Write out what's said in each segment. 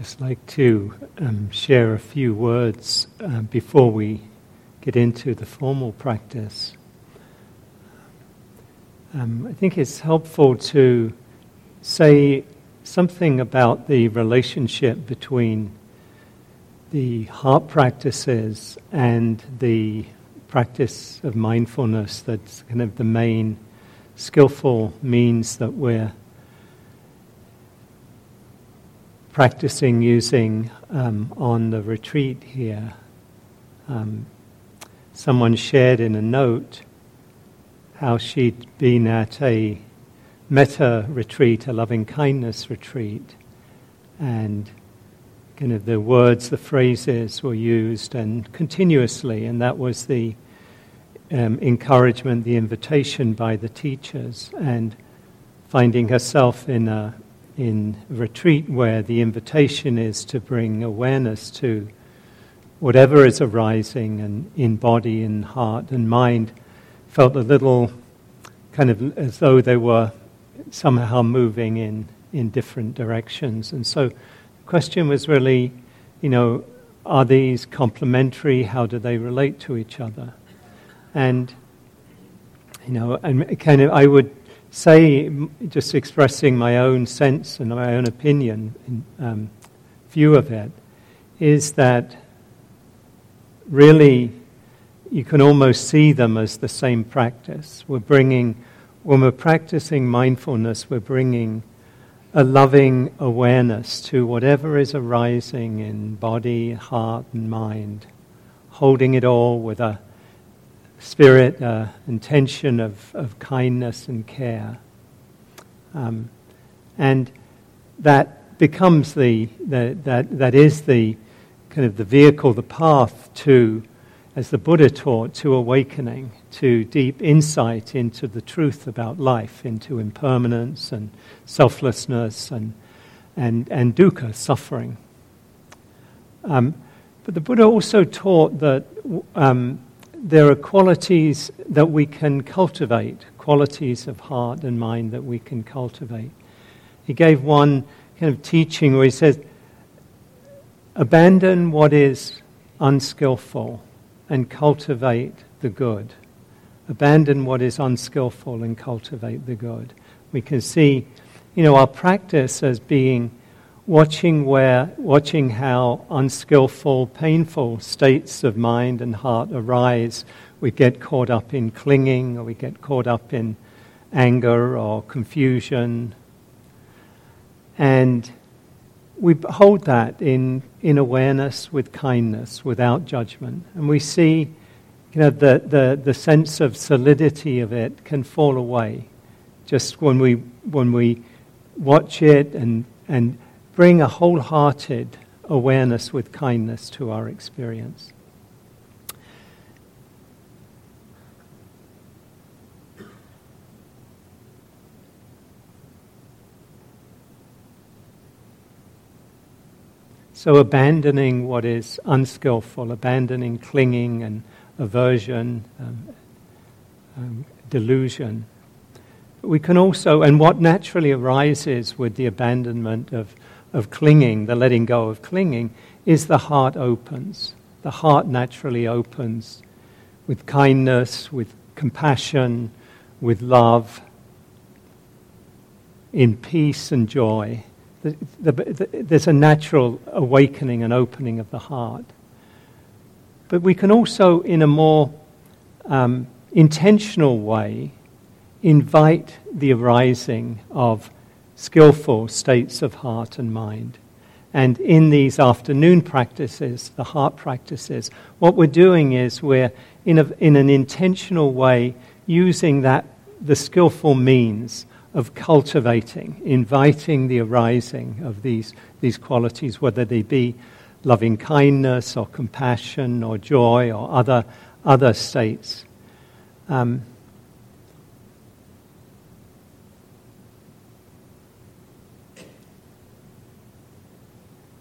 just like to um, share a few words uh, before we get into the formal practice. Um, I think it's helpful to say something about the relationship between the heart practices and the practice of mindfulness that's kind of the main skillful means that we're practicing using um, on the retreat here. Um, someone shared in a note how she'd been at a metta retreat, a loving kindness retreat, and kind of the words, the phrases were used and continuously, and that was the um, encouragement, the invitation by the teachers, and finding herself in a in retreat where the invitation is to bring awareness to whatever is arising and in body and heart and mind felt a little kind of as though they were somehow moving in, in different directions. And so the question was really, you know, are these complementary? How do they relate to each other? And, you know, and kind of, I would say, just expressing my own sense and my own opinion, um, view of it, is that really you can almost see them as the same practice. We're bringing, when we're practicing mindfulness, we're bringing a loving awareness to whatever is arising in body, heart, and mind, holding it all with a spirit, uh, intention of, of kindness and care. Um, and that becomes the, the, that, that is the kind of the vehicle, the path to, as the Buddha taught, to awakening, to deep insight into the truth about life, into impermanence and selflessness and, and, and dukkha, suffering. Um, but the Buddha also taught that um, there are qualities that we can cultivate, qualities of heart and mind that we can cultivate. He gave one kind of teaching where he says, abandon what is unskillful and cultivate the good. Abandon what is unskillful and cultivate the good. We can see, you know, our practice as being watching where, watching how unskillful, painful states of mind and heart arise. We get caught up in clinging, or we get caught up in anger or confusion. And we hold that in, in awareness with kindness, without judgment. And we see you know, the, the, the sense of solidity of it can fall away just when we, when we watch it and, and bring a wholehearted awareness with kindness to our experience. So, abandoning what is unskillful, abandoning clinging and aversion, um, um, delusion. We can also, and what naturally arises with the abandonment of of clinging, the letting go of clinging, is the heart opens. The heart naturally opens with kindness, with compassion, with love, in peace and joy. The, the, the, there's a natural awakening and opening of the heart. But we can also, in a more um, intentional way, invite the arising of skillful states of heart and mind. And in these afternoon practices, the heart practices, what we're doing is we're, in, a, in an intentional way, using that, the skillful means of cultivating, inviting the arising of these, these qualities, whether they be loving kindness or compassion or joy or other, other states. Um,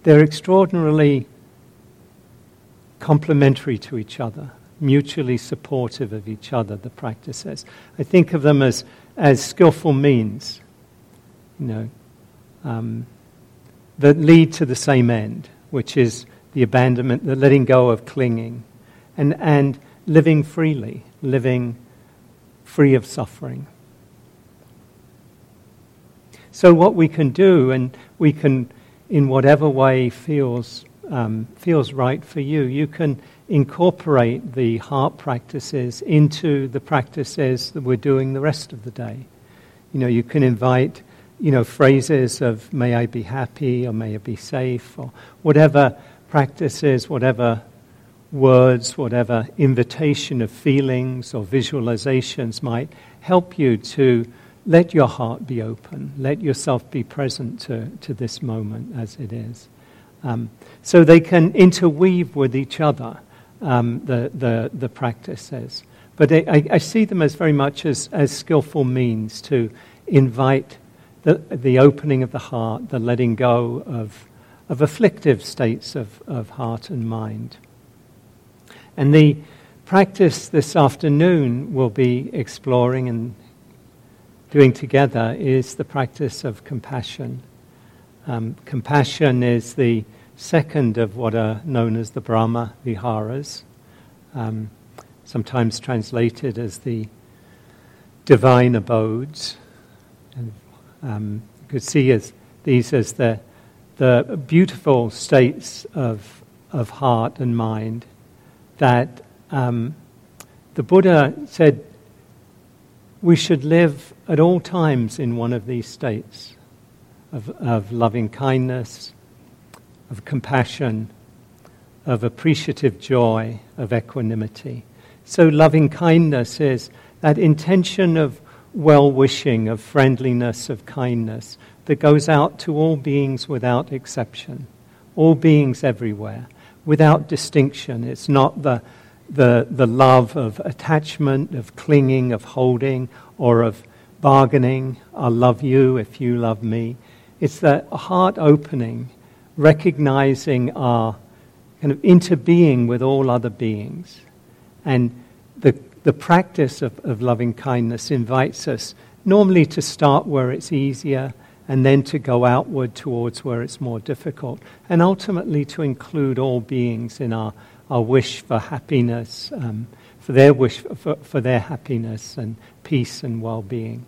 They're extraordinarily complementary to each other, mutually supportive of each other, the practices. I think of them as, as skillful means. You know, um, that lead to the same end, which is the abandonment, the letting go of clinging, and, and living freely, living free of suffering. So, what we can do, and we can, in whatever way feels, um, feels right for you, you can incorporate the heart practices into the practices that we're doing the rest of the day. You know, you can invite, you know, phrases of may I be happy or may I be safe or whatever practices, whatever words, whatever invitation of feelings or visualizations might help you to let your heart be open, let yourself be present to, to this moment as it is. Um, so they can interweave with each other, um, the, the, the practices. But I, I, see them as very much as, as skillful means to invite the, the opening of the heart, the letting go of, of afflictive states of, of heart and mind. And the practice this afternoon we'll be exploring and doing together is the practice of compassion. Um, compassion is the second of what are known as the Brahma Viharas, um, sometimes translated as the divine abodes. And, um, you could see as these as the, the beautiful states of, of heart and mind that um, the Buddha said we should live at all times in one of these states of, of loving kindness, of compassion, of appreciative joy, of equanimity. So, loving kindness is that intention of well wishing, of friendliness, of kindness that goes out to all beings without exception, all beings everywhere, without distinction. It's not the the, the love of attachment, of clinging, of holding, or of bargaining. I'll love you if you love me. It's that heart opening, recognizing our kind of interbeing with all other beings. And the, the practice of, of loving kindness invites us normally to start where it's easier and then to go outward towards where it's more difficult, and ultimately to include all beings in our our wish for happiness, um, for their wish for, for, their happiness and peace and well being.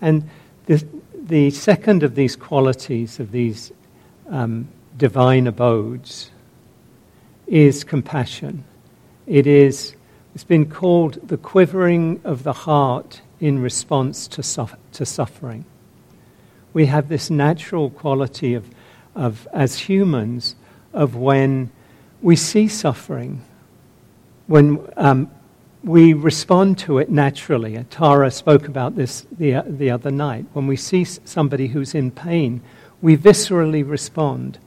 And the, the second of these qualities, of these um, divine abodes, is compassion. It is, it's been called the quivering of the heart in response to, to suffering. We have this natural quality of, of, as humans, of when we see suffering when um, we respond to it naturally. Uh, Tara spoke about this the, uh, the other night. When we see somebody who's in pain, we viscerally respond,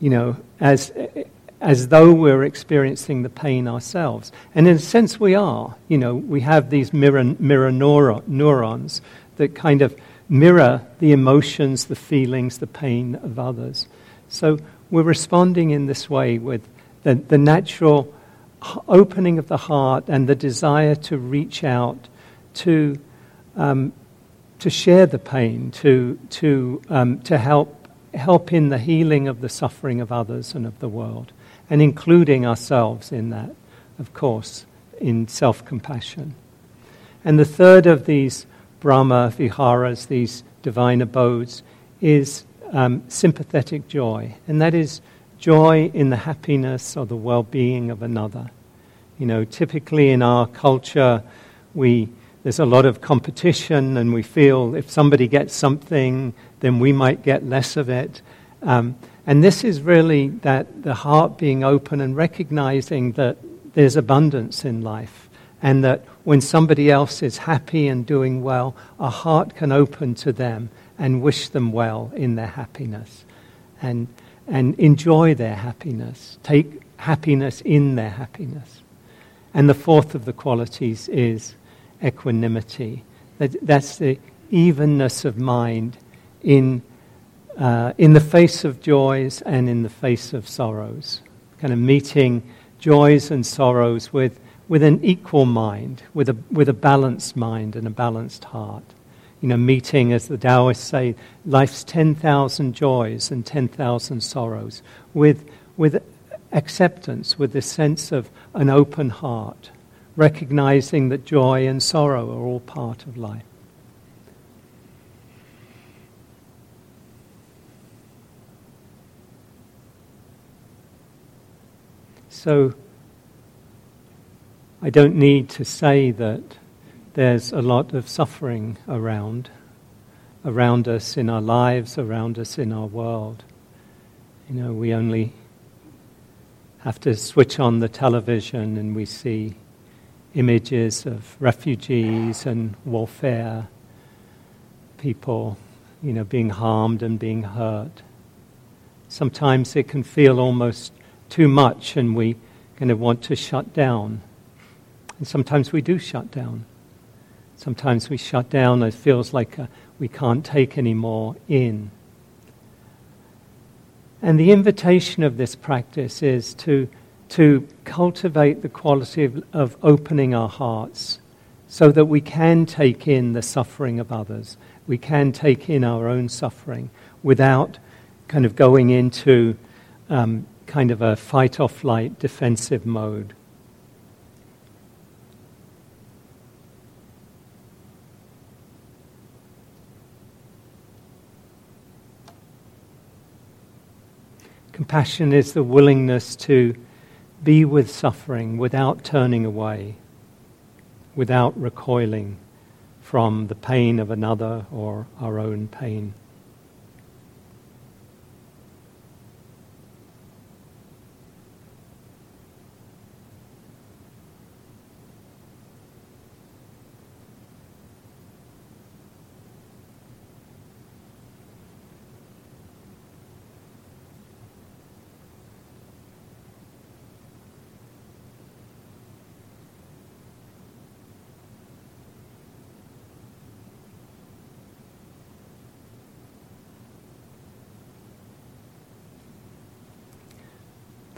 you know, as, uh, as though we're experiencing the pain ourselves. And in a sense, we are. You know, we have these mirror, mirror neurons that kind of mirror the emotions, the feelings, the pain of others. So we're responding in this way with the, the natural opening of the heart and the desire to reach out to, um, to share the pain, to, to, um, to help, help in the healing of the suffering of others and of the world, and including ourselves in that, of course, in self compassion. And the third of these Brahma viharas, these divine abodes, is um, sympathetic joy, and that is joy in the happiness or the well being of another. You know, typically in our culture, we, there's a lot of competition, and we feel if somebody gets something, then we might get less of it. Um, and this is really that the heart being open and recognizing that there's abundance in life, and that when somebody else is happy and doing well, our heart can open to them and wish them well in their happiness and, and enjoy their happiness, take happiness in their happiness. And the fourth of the qualities is equanimity. That, that's the evenness of mind in, uh, in the face of joys and in the face of sorrows. Kind of meeting joys and sorrows with, with an equal mind, with a, with a balanced mind and a balanced heart you know, meeting, as the Taoists say, life's 10,000 joys and 10,000 sorrows with, with acceptance, with this sense of an open heart, recognizing that joy and sorrow are all part of life. So, I don't need to say that there's a lot of suffering around, around us in our lives, around us in our world. You know, we only have to switch on the television and we see images of refugees and warfare, people, you know, being harmed and being hurt. Sometimes it can feel almost too much and we kind of want to shut down. And sometimes we do shut down. Sometimes we shut down, it feels like uh, we can't take any more in. And the invitation of this practice is to, to cultivate the quality of, of opening our hearts so that we can take in the suffering of others. We can take in our own suffering without kind of going into um, kind of a fight or flight defensive mode. Compassion is the willingness to be with suffering without turning away, without recoiling from the pain of another or our own pain.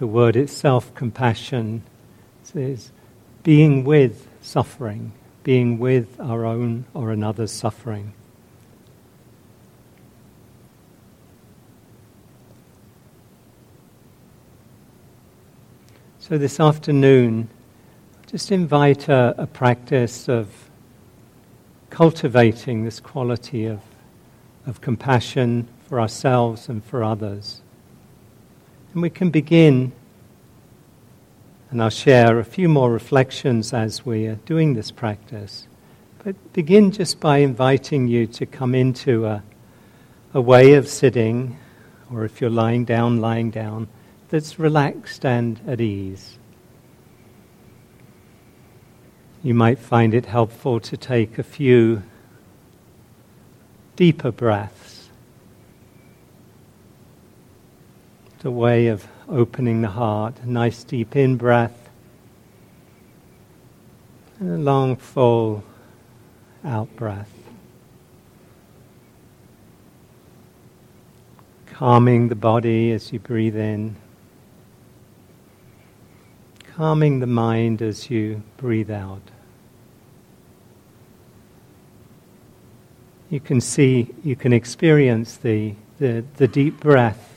The word itself, compassion, says being with suffering, being with our own or another's suffering. So this afternoon, just invite a, a practice of cultivating this quality of, of compassion for ourselves and for others. And we can begin, and I'll share a few more reflections as we are doing this practice. But begin just by inviting you to come into a, a way of sitting, or if you're lying down, lying down, that's relaxed and at ease. You might find it helpful to take a few deeper breaths a way of opening the heart. A nice deep in breath and a long, full out breath. Calming the body as you breathe in. Calming the mind as you breathe out. You can see, you can experience the, the, the deep breath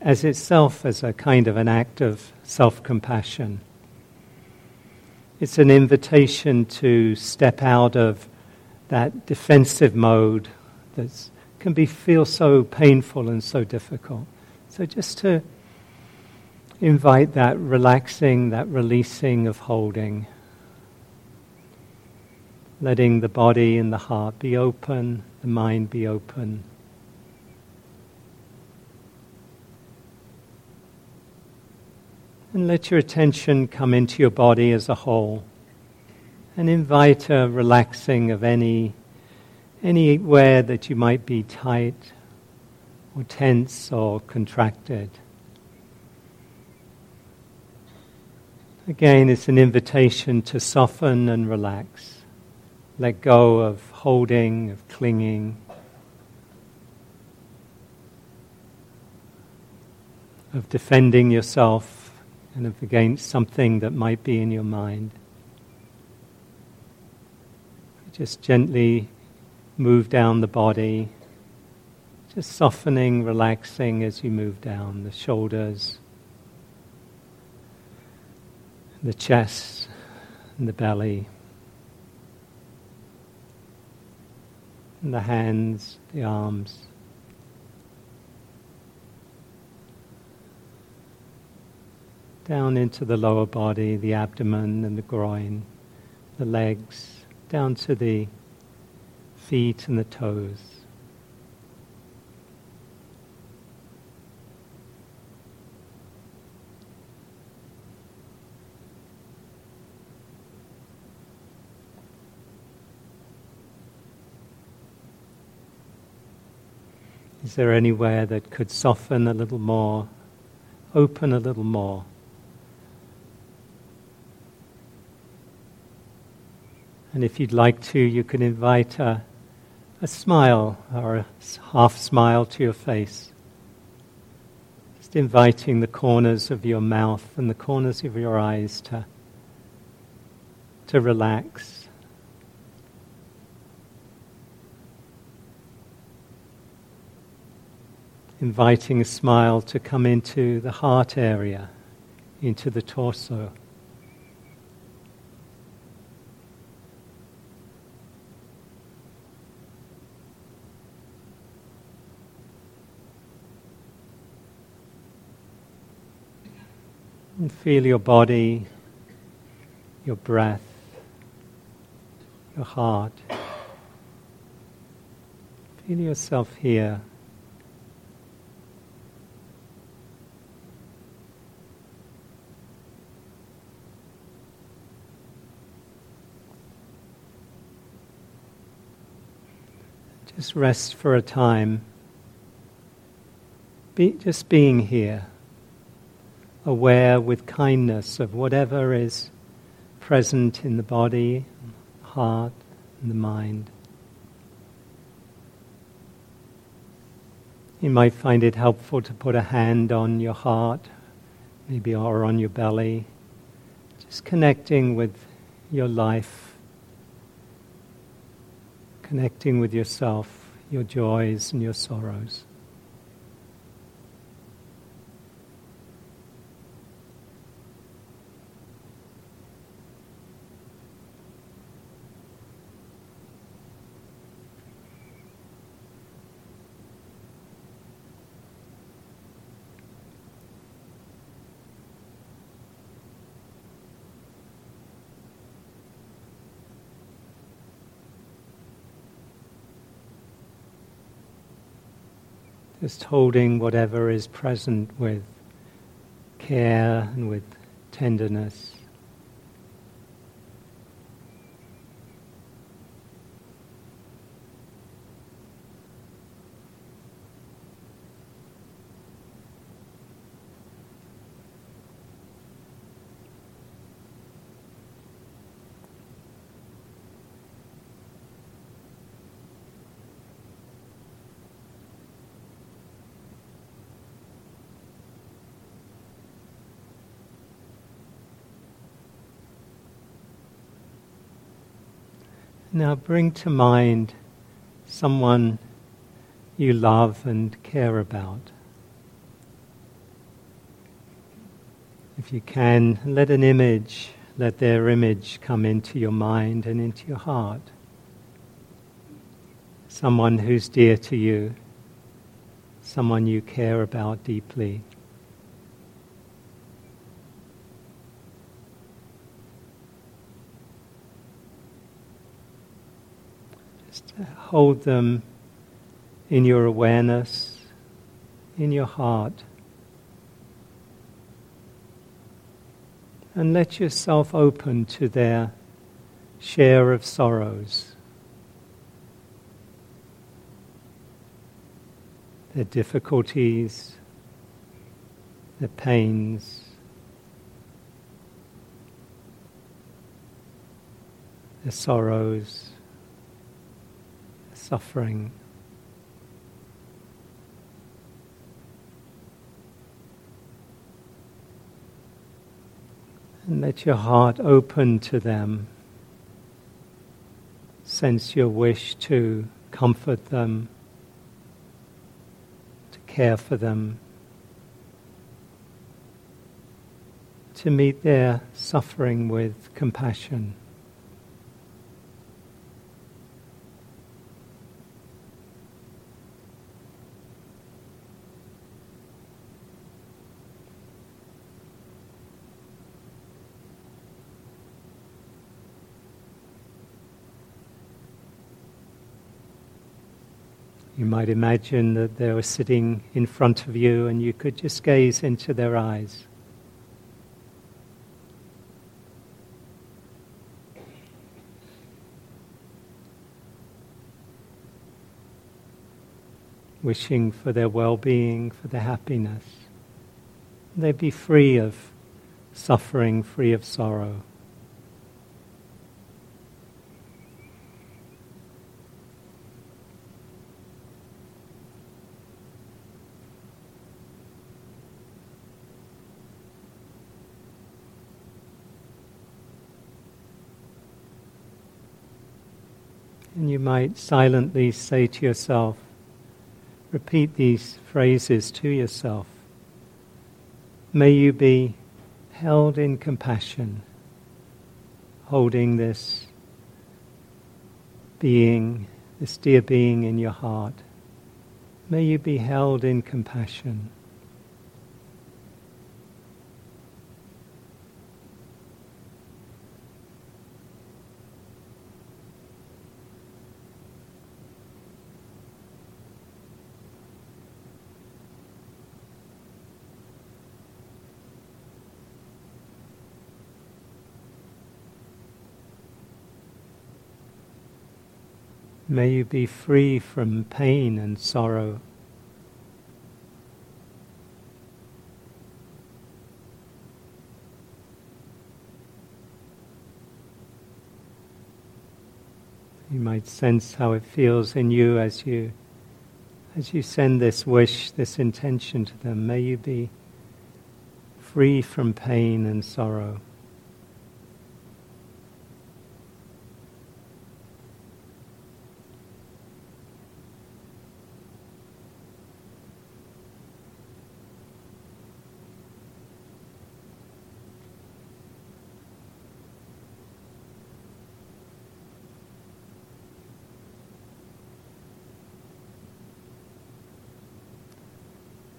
as itself as a kind of an act of self compassion. It's an invitation to step out of that defensive mode that can be feel so painful and so difficult. So just to invite that relaxing, that releasing of holding, letting the body and the heart be open, the mind be open. And let your attention come into your body as a whole. And invite a relaxing of any anywhere that you might be tight or tense or contracted. Again, it's an invitation to soften and relax. Let go of holding, of clinging, of defending yourself kind of against something that might be in your mind. Just gently move down the body, just softening, relaxing as you move down the shoulders, the chest, and the belly, and the hands, the arms. Down into the lower body, the abdomen and the groin, the legs, down to the feet and the toes. Is there anywhere that could soften a little more, open a little more? And if you'd like to, you can invite a, a smile or a half smile to your face. Just inviting the corners of your mouth and the corners of your eyes to, to relax. inviting a smile to come into the heart area, into the torso. And feel your body, your breath, your heart. Feel yourself here. Just rest for a time. Be, just being here, aware with kindness of whatever is present in the body, heart, and the mind. You might find it helpful to put a hand on your heart, maybe or on your belly, just connecting with your life connecting with yourself, your joys and your sorrows. Just holding whatever is present with care and with tenderness. Now bring to mind someone you love and care about. If you can, let an image, let their image come into your mind and into your heart. Someone who's dear to you, someone you care about deeply. Hold them in your awareness, in your heart. And let yourself open to their share of sorrows, their difficulties, their pains. Their sorrows suffering. And let your heart open to them. Sense your wish to comfort them, to care for them, to meet their suffering with compassion. You might imagine that they were sitting in front of you and you could just gaze into their eyes. Wishing for their well being, for their happiness. They'd be free of suffering, free of sorrow. And you might silently say to yourself, repeat these phrases to yourself. May you be held in compassion, holding this being, this dear being in your heart. May you be held in compassion. May you be free from pain and sorrow. You might sense how it feels in you as you as you send this wish, this intention to them. May you be free from pain and sorrow.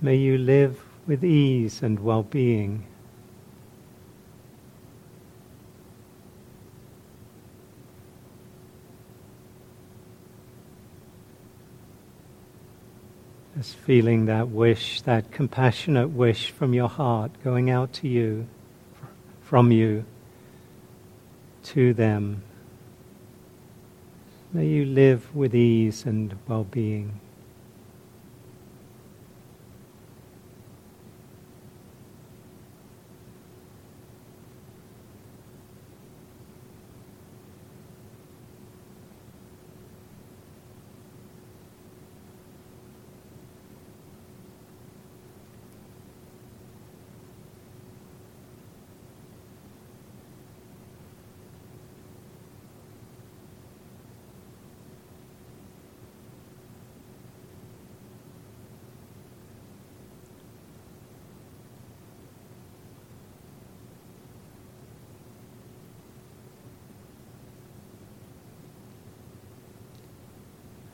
May you live with ease and well being. Just feeling that wish, that compassionate wish from your heart going out to you, from you to them. May you live with ease and well being.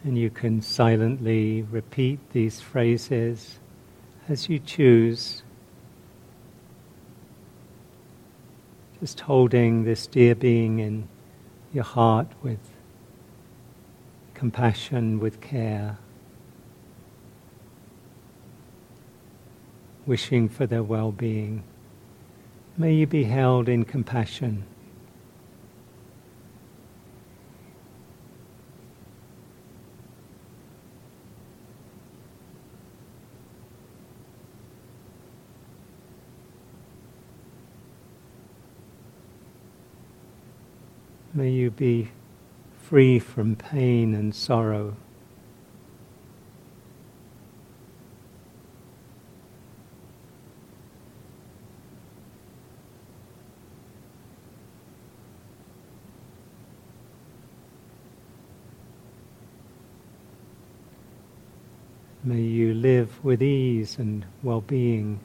And you can silently repeat these phrases as you choose. Just holding this dear being in your heart with compassion, with care, wishing for their well being. May you be held in compassion. May you be free from pain and sorrow. May you live with ease and well being.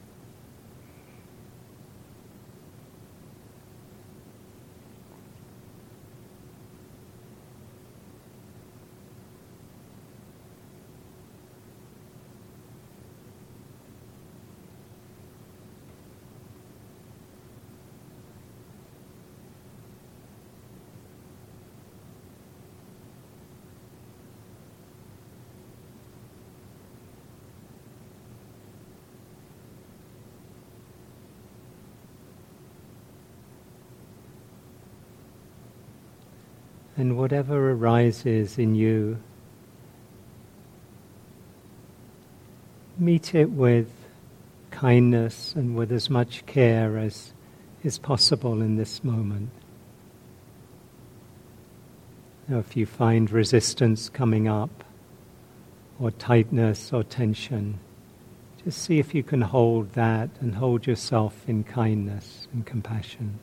And whatever arises in you, meet it with kindness and with as much care as is possible in this moment. Now, if you find resistance coming up, or tightness or tension, just see if you can hold that and hold yourself in kindness and compassion.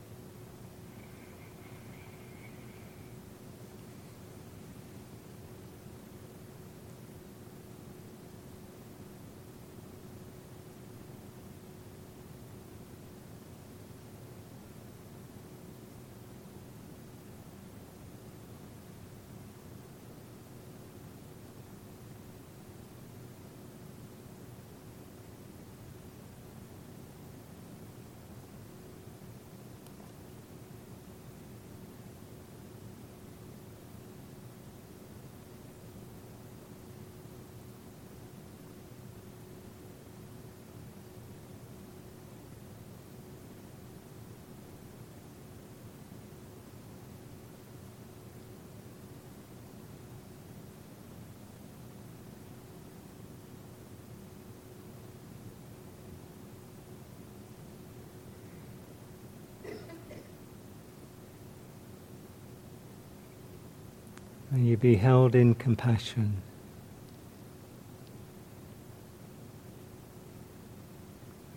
May you be held in compassion.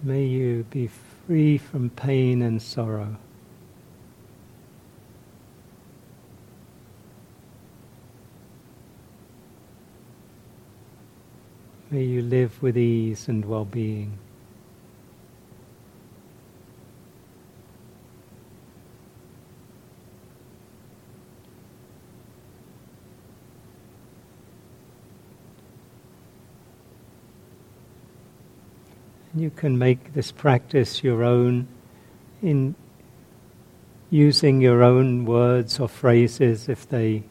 May you be free from pain and sorrow. May you live with ease and well being. You can make this practice your own in using your own words or phrases if they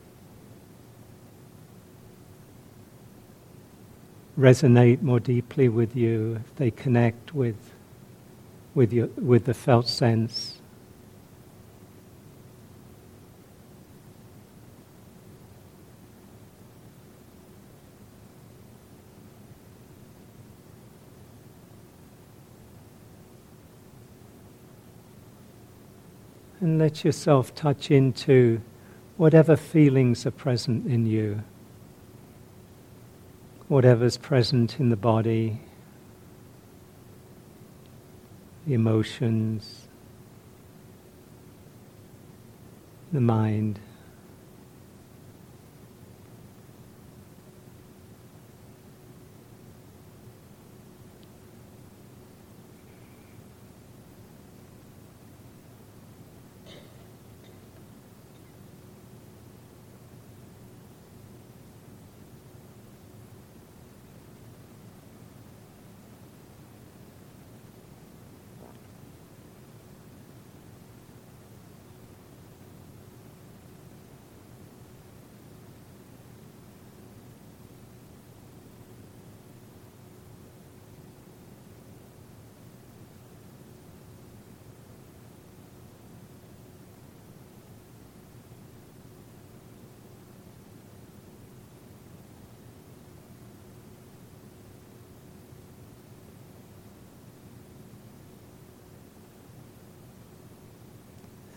resonate more deeply with you, if they connect with, with, your, with the felt sense. And let yourself touch into whatever feelings are present in you, whatever's present in the body, the emotions, the mind.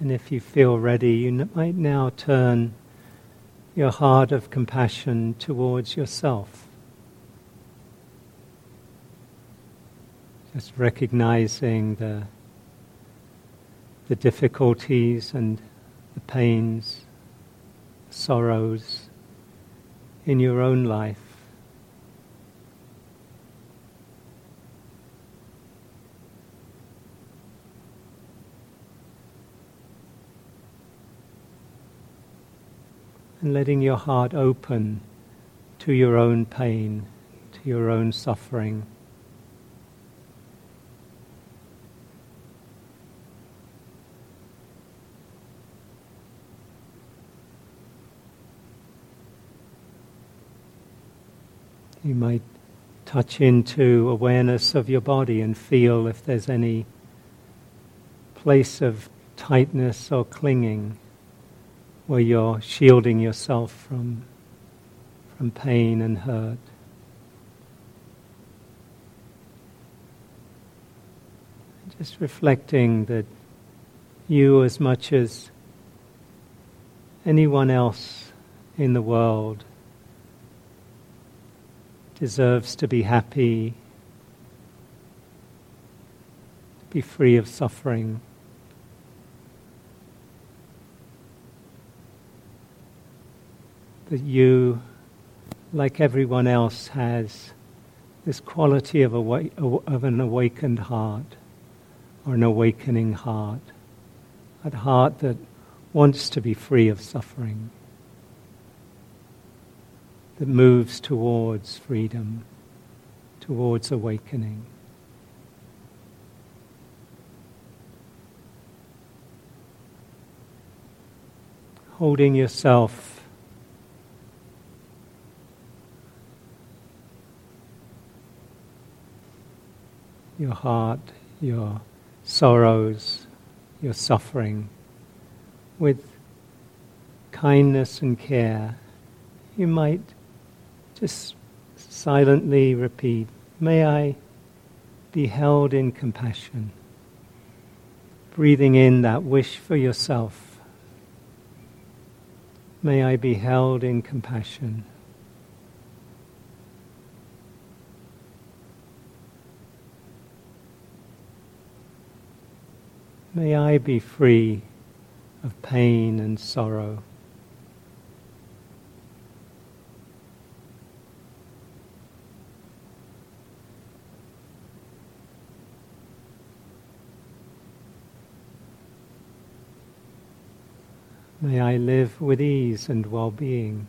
And if you feel ready, you might now turn your heart of compassion towards yourself. Just recognizing the, the difficulties and the pains, sorrows in your own life. And letting your heart open to your own pain, to your own suffering. You might touch into awareness of your body and feel if there's any place of tightness or clinging where you're shielding yourself from, from pain and hurt. Just reflecting that you, as much as anyone else in the world, deserves to be happy, be free of suffering. That you, like everyone else, has this quality of, awa- of an awakened heart or an awakening heart, a heart that wants to be free of suffering that moves towards freedom, towards awakening. Holding yourself your heart, your sorrows, your suffering with kindness and care, you might just silently repeat, May I be held in compassion. Breathing in that wish for yourself. May I be held in compassion. May I be free of pain and sorrow. May I live with ease and well being.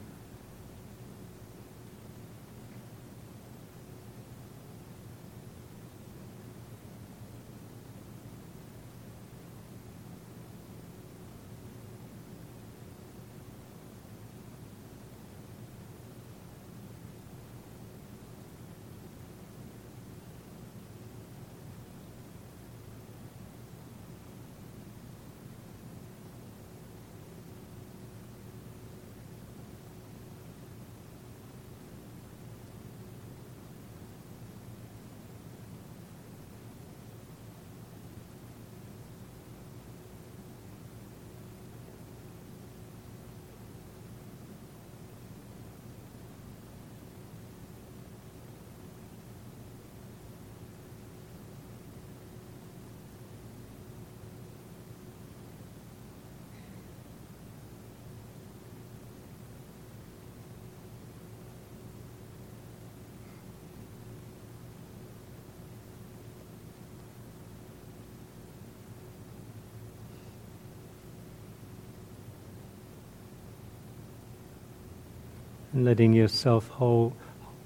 And letting yourself hold,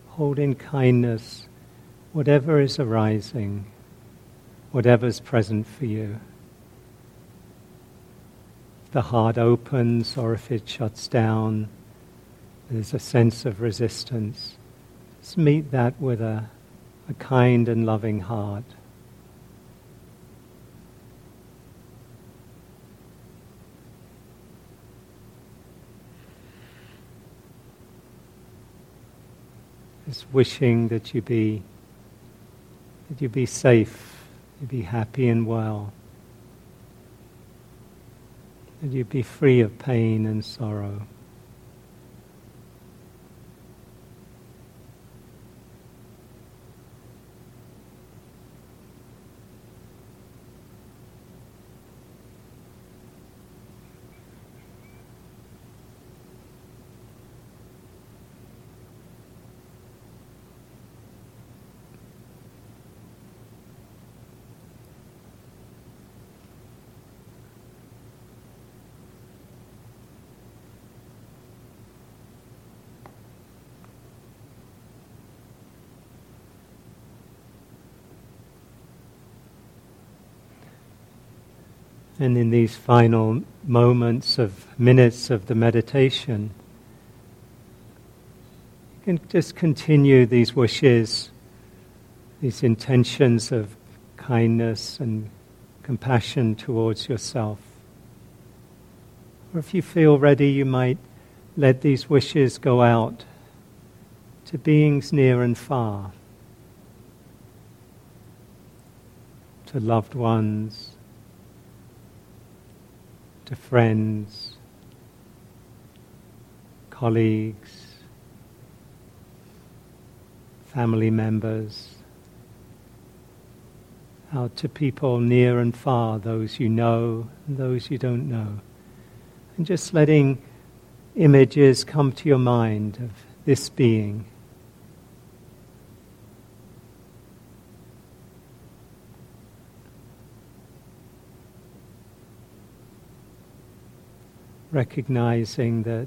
hold in kindness whatever is arising, whatever's present for you. If the heart opens or if it shuts down, there's a sense of resistance. Just meet that with a, a kind and loving heart. Just wishing that you be that you be safe, you be happy and well, that you be free of pain and sorrow. And in these final moments of minutes of the meditation, you can just continue these wishes, these intentions of kindness and compassion towards yourself. Or if you feel ready, you might let these wishes go out to beings near and far, to loved ones, to friends, colleagues, family members, out to people near and far, those you know and those you don't know. And just letting images come to your mind of this being. Recognizing that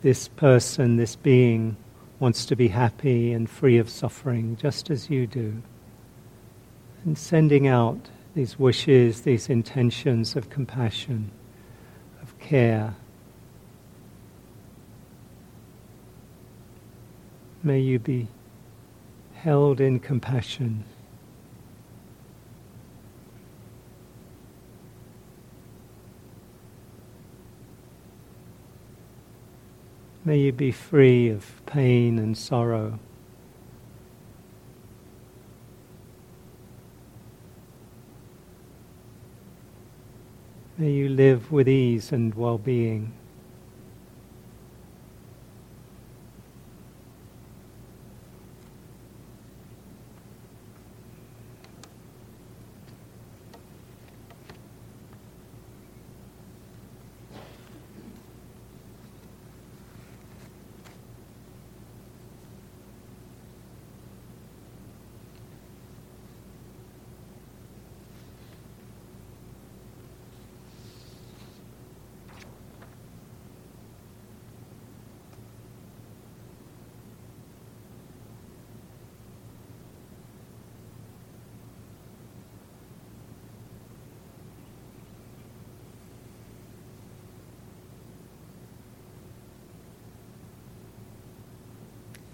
this person, this being, wants to be happy and free of suffering, just as you do. And sending out these wishes, these intentions of compassion, of care. May you be held in compassion. May you be free of pain and sorrow. May you live with ease and well being.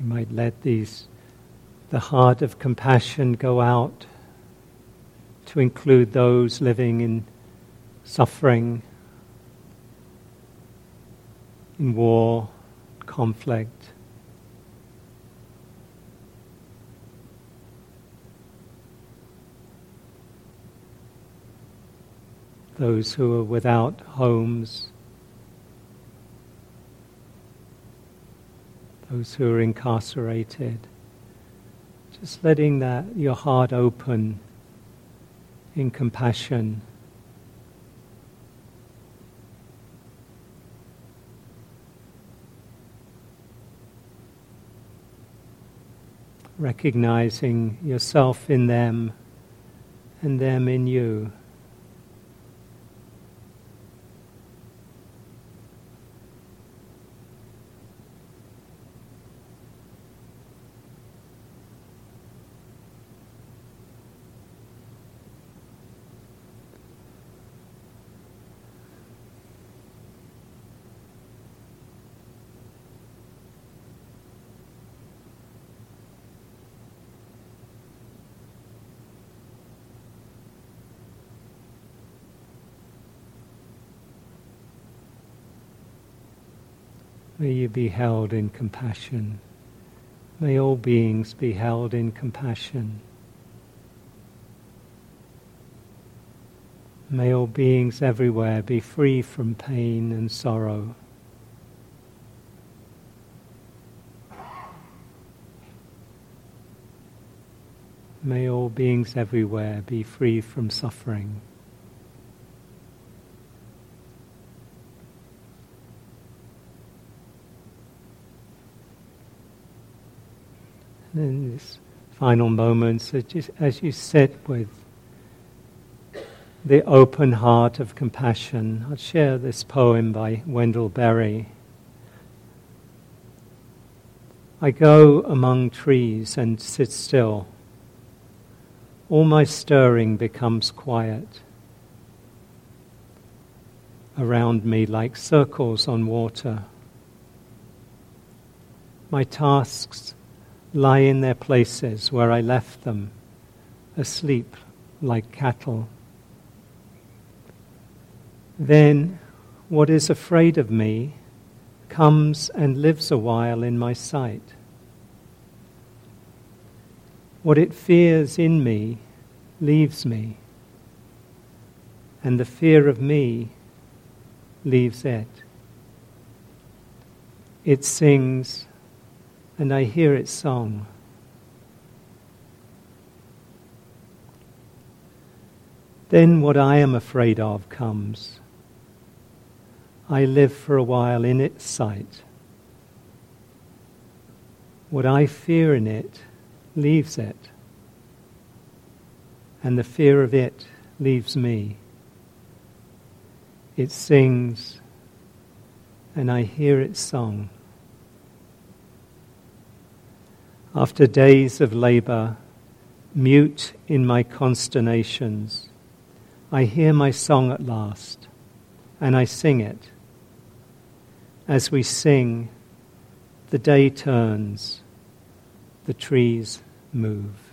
You might let these, the heart of compassion go out to include those living in suffering, in war, conflict. Those who are without homes, those who are incarcerated. Just letting that your heart open in compassion. Recognizing yourself in them and them in you. May you be held in compassion. May all beings be held in compassion. May all beings everywhere be free from pain and sorrow. May all beings everywhere be free from suffering. In these final moments, as you sit with the open heart of compassion, I'll share this poem by Wendell Berry. I go among trees and sit still. All my stirring becomes quiet. around me like circles on water. My tasks lie in their places where I left them, asleep like cattle. Then what is afraid of me comes and lives a while in my sight. What it fears in me leaves me, and the fear of me leaves it. It sings, and I hear its song. Then what I am afraid of comes. I live for a while in its sight. What I fear in it leaves it, and the fear of it leaves me. It sings, and I hear its song. After days of labor, mute in my consternations, I hear my song at last, and I sing it. As we sing, the day turns, the trees move.